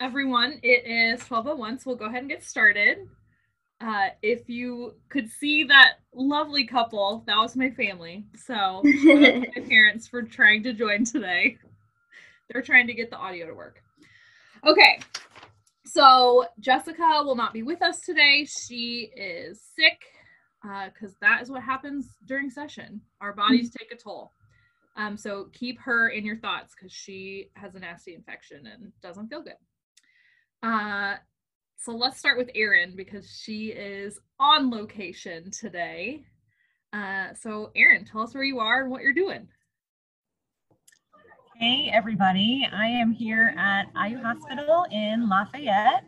everyone. It is 1201, so we'll go ahead and get started. Uh, if you could see that lovely couple, that was my family. So my parents for trying to join today. They're trying to get the audio to work. Okay, so Jessica will not be with us today. She is sick because uh, that is what happens during session. Our bodies take a toll. Um, so keep her in your thoughts because she has a nasty infection and doesn't feel good. Uh, so let's start with Erin because she is on location today. Uh, so Erin, tell us where you are and what you're doing. Hey everybody, I am here at IU Hospital in Lafayette.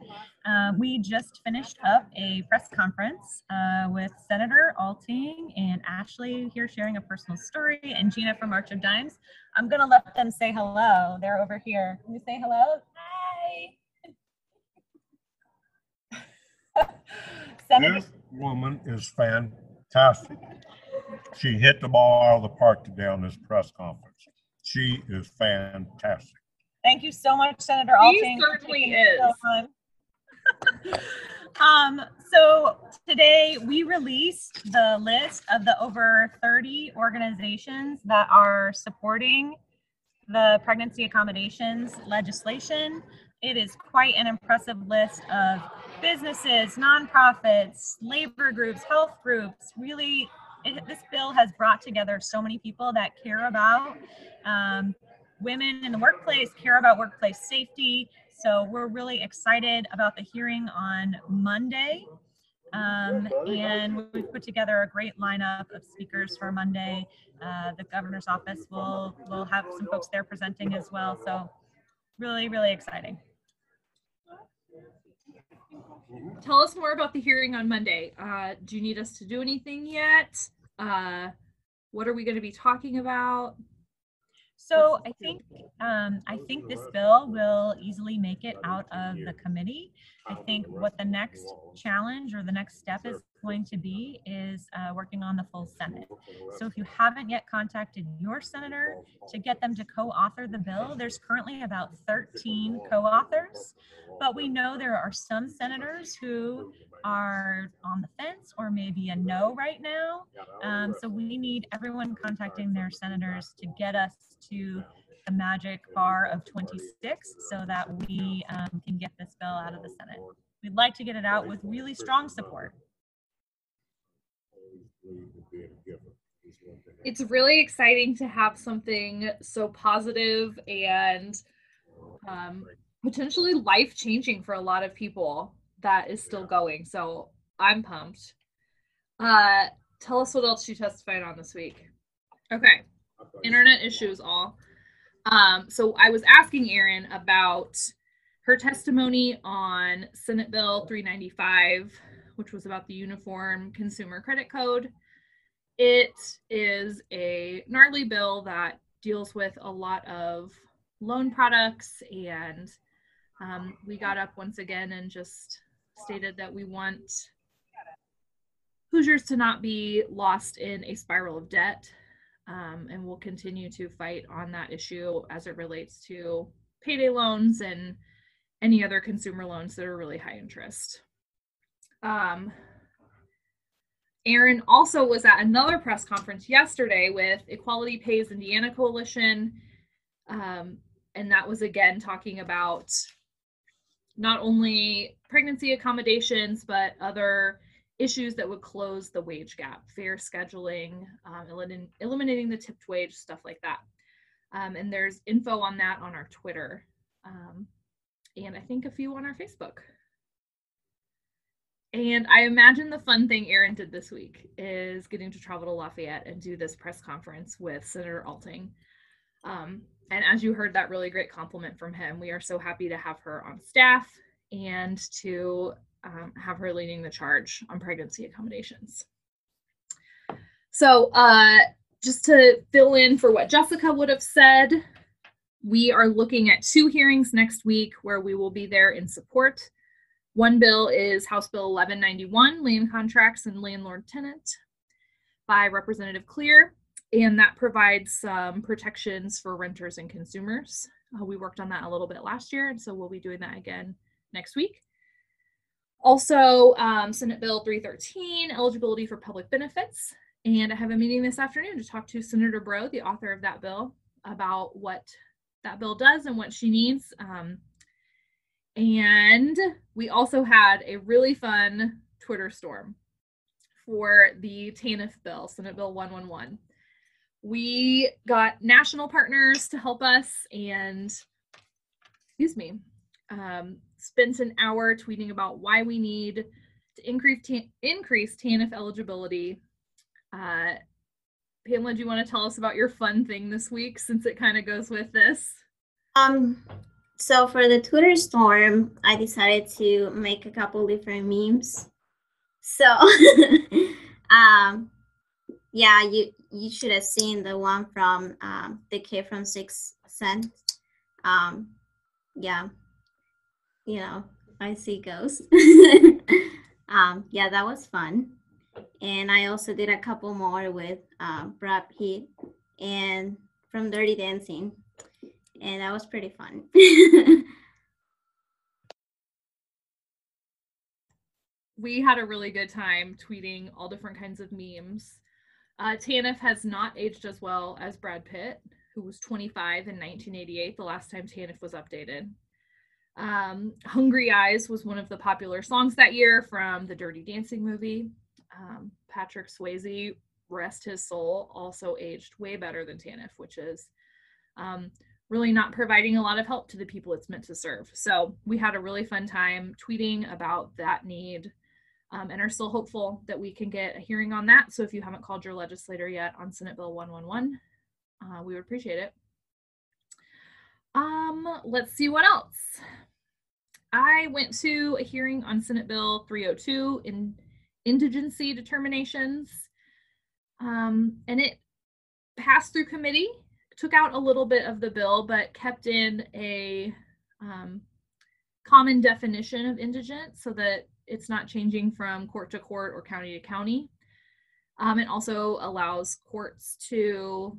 Uh, we just finished up a press conference uh, with Senator Alting and Ashley here sharing a personal story and Gina from March of Dimes. I'm gonna let them say hello. They're over here. Can you say hello? This woman is fantastic. She hit the ball out of the park today on this press conference. She is fantastic. Thank you so much, Senator Alting. She certainly is. um, so today we released the list of the over 30 organizations that are supporting the pregnancy accommodations legislation. It is quite an impressive list of businesses, nonprofits, labor groups, health groups. Really, it, this bill has brought together so many people that care about um, women in the workplace, care about workplace safety. So we're really excited about the hearing on Monday. Um, and we've put together a great lineup of speakers for Monday. Uh, the governor's office will will have some folks there presenting as well. So really, really exciting. Tell us more about the hearing on Monday. Uh, do you need us to do anything yet? Uh, what are we going to be talking about? So I think um, I think this bill will easily make it out of the committee. I think what the next challenge or the next step is going to be is uh, working on the full Senate. So if you haven't yet contacted your senator to get them to co-author the bill, there's currently about 13 co-authors, but we know there are some senators who are on the fence or maybe a no right now. Um, so we need everyone contacting their senators to get us to the magic bar of 26 so that we um, can get this bill out of the Senate. We'd like to get it out with really strong support. It's really exciting to have something so positive and um, potentially life changing for a lot of people that is still going. So I'm pumped. Uh, tell us what else you testified on this week. Okay, internet issues all. Um, so I was asking Erin about her testimony on Senate Bill 395, which was about the Uniform Consumer Credit Code. It is a gnarly bill that deals with a lot of loan products, and um, we got up once again and just stated that we want Hoosiers to not be lost in a spiral of debt um, and we'll continue to fight on that issue as it relates to payday loans and any other consumer loans that are really high interest. Um, Erin also was at another press conference yesterday with Equality Pays Indiana Coalition. Um, and that was again talking about not only pregnancy accommodations, but other issues that would close the wage gap, fair scheduling, um, eliminating, eliminating the tipped wage, stuff like that. Um, and there's info on that on our Twitter. Um, and I think a few on our Facebook. And I imagine the fun thing Erin did this week is getting to travel to Lafayette and do this press conference with Senator Alting. And as you heard that really great compliment from him, we are so happy to have her on staff and to um, have her leading the charge on pregnancy accommodations. So, uh, just to fill in for what Jessica would have said, we are looking at two hearings next week where we will be there in support. One bill is House Bill 1191, Land Contracts and Landlord Tenant by Representative Clere. And that provides some protections for renters and consumers. Uh, we worked on that a little bit last year, and so we'll be doing that again next week. Also, um, Senate Bill 313, eligibility for public benefits. And I have a meeting this afternoon to talk to Senator Breaux, the author of that bill, about what that bill does and what she needs. Um, and we also had a really fun Twitter storm for the TANF bill, Senate Bill 111. We got national partners to help us and, excuse me, um, spent an hour tweeting about why we need to increase, ta- increase TANF eligibility. Uh, Pamela, do you want to tell us about your fun thing this week since it kind of goes with this? Um, so for the Twitter storm, I decided to make a couple different memes. So, um, yeah, you you should have seen the one from um, the kid from Sixth Sense. Um, yeah, you know, I see ghosts. um, yeah, that was fun. And I also did a couple more with uh, Brad Pitt and from Dirty Dancing. And that was pretty fun. we had a really good time tweeting all different kinds of memes. Uh, TANF has not aged as well as Brad Pitt, who was 25 in 1988, the last time TANF was updated. Um, Hungry Eyes was one of the popular songs that year from the Dirty Dancing movie. Um, Patrick Swayze, rest his soul, also aged way better than TANF, which is um, really not providing a lot of help to the people it's meant to serve. So we had a really fun time tweeting about that need um, and are still hopeful that we can get a hearing on that. So if you haven't called your legislator yet on Senate Bill 111, uh, we would appreciate it. Um, let's see what else. I went to a hearing on Senate Bill 302 in indigency determinations, um, and it passed through committee, took out a little bit of the bill, but kept in a um, common definition of indigent so that it's not changing from court to court or county to county. Um, it also allows courts to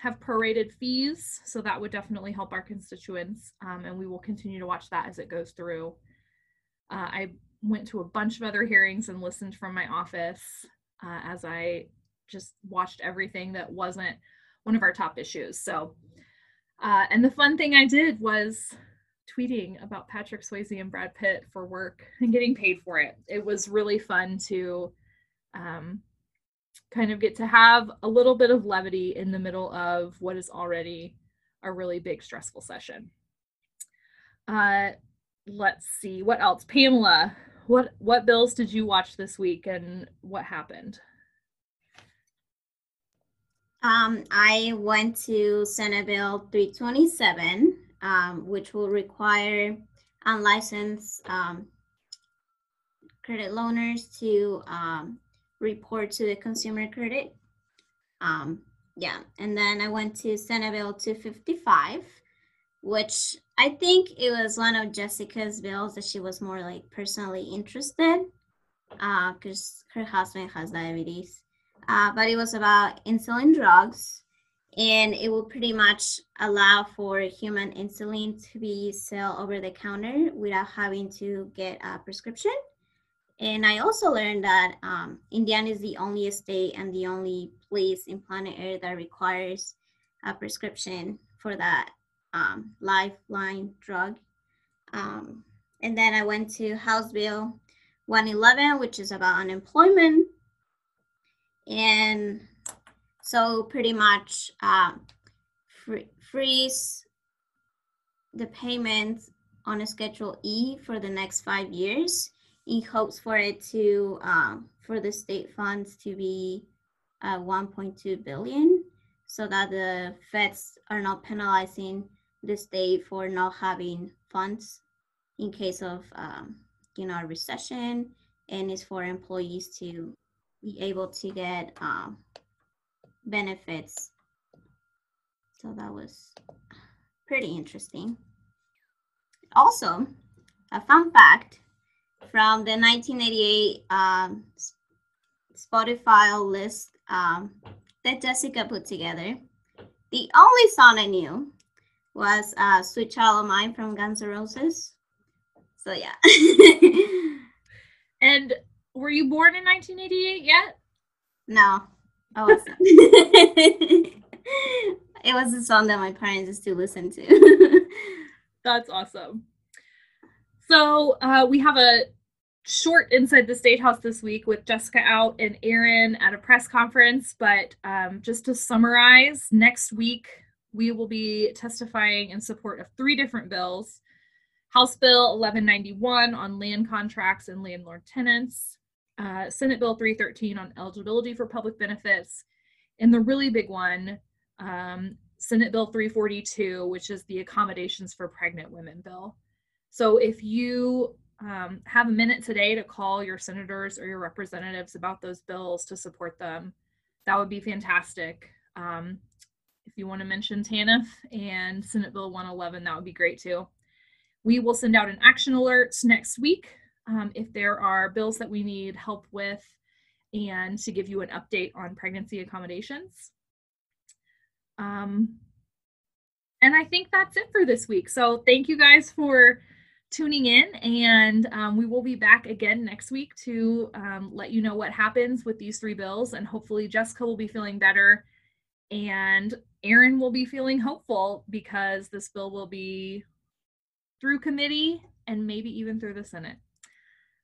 have prorated fees. So that would definitely help our constituents. Um, and we will continue to watch that as it goes through. Uh, I went to a bunch of other hearings and listened from my office uh, as I just watched everything that wasn't one of our top issues. So, uh, and the fun thing I did was tweeting about Patrick Swayze and Brad Pitt for work and getting paid for it. It was really fun to um, kind of get to have a little bit of levity in the middle of what is already a really big stressful session. Uh, let's see what else. Pamela, what what bills did you watch this week and what happened? Um, I went to Senate Bill 327, um, which will require unlicensed um, credit loaners to um, report to the consumer credit. Um, yeah, and then I went to Senate Bill 255, which I think it was one of Jessica's bills that she was more like personally interested because uh, her husband has diabetes. Uh, but it was about insulin drugs and it will pretty much allow for human insulin to be sold over the counter without having to get a prescription. And I also learned that um, Indiana is the only state and the only place in planet Earth that requires a prescription for that um, lifeline drug. Um, and then I went to House Bill 111, which is about unemployment. And so pretty much uh, free, freeze the payments on a Schedule E for the next five years in hopes for it to um, for the state funds to be uh, 1.2 billion so that the feds are not penalizing the state for not having funds in case of um, you know a recession and is for employees to be able to get um, benefits so that was pretty interesting also a fun fact from the 1988 um, Spotify list um, that Jessica put together. The only song I knew was uh, "Sweet Child of Mine" from Guns N' Roses. So yeah. And were you born in 1988 yet? no, I wasn't. it was a song that my parents used to listen to. That's awesome. So uh, we have a short inside the state house this week with Jessica out and Erin at a press conference. But um, just to summarize, next week we will be testifying in support of three different bills. House Bill 1191 on land contracts and landlord tenants, uh, Senate Bill 313 on eligibility for public benefits, and the really big one, um, Senate Bill 342, which is the accommodations for pregnant women bill. So if you um, have a minute today to call your senators or your representatives about those bills to support them, that would be fantastic. Um, if you want to mention TANF and Senate Bill 111, that would be great too. We will send out an action alert next week um, if there are bills that we need help with and to give you an update on pregnancy accommodations. Um, and I think that's it for this week. So thank you guys for tuning in, and um, we will be back again next week to um, let you know what happens with these three bills. And hopefully, Jessica will be feeling better, and Erin will be feeling hopeful because this bill will be through committee and maybe even through the Senate.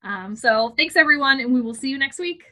Um, so thanks everyone, and we will see you next week.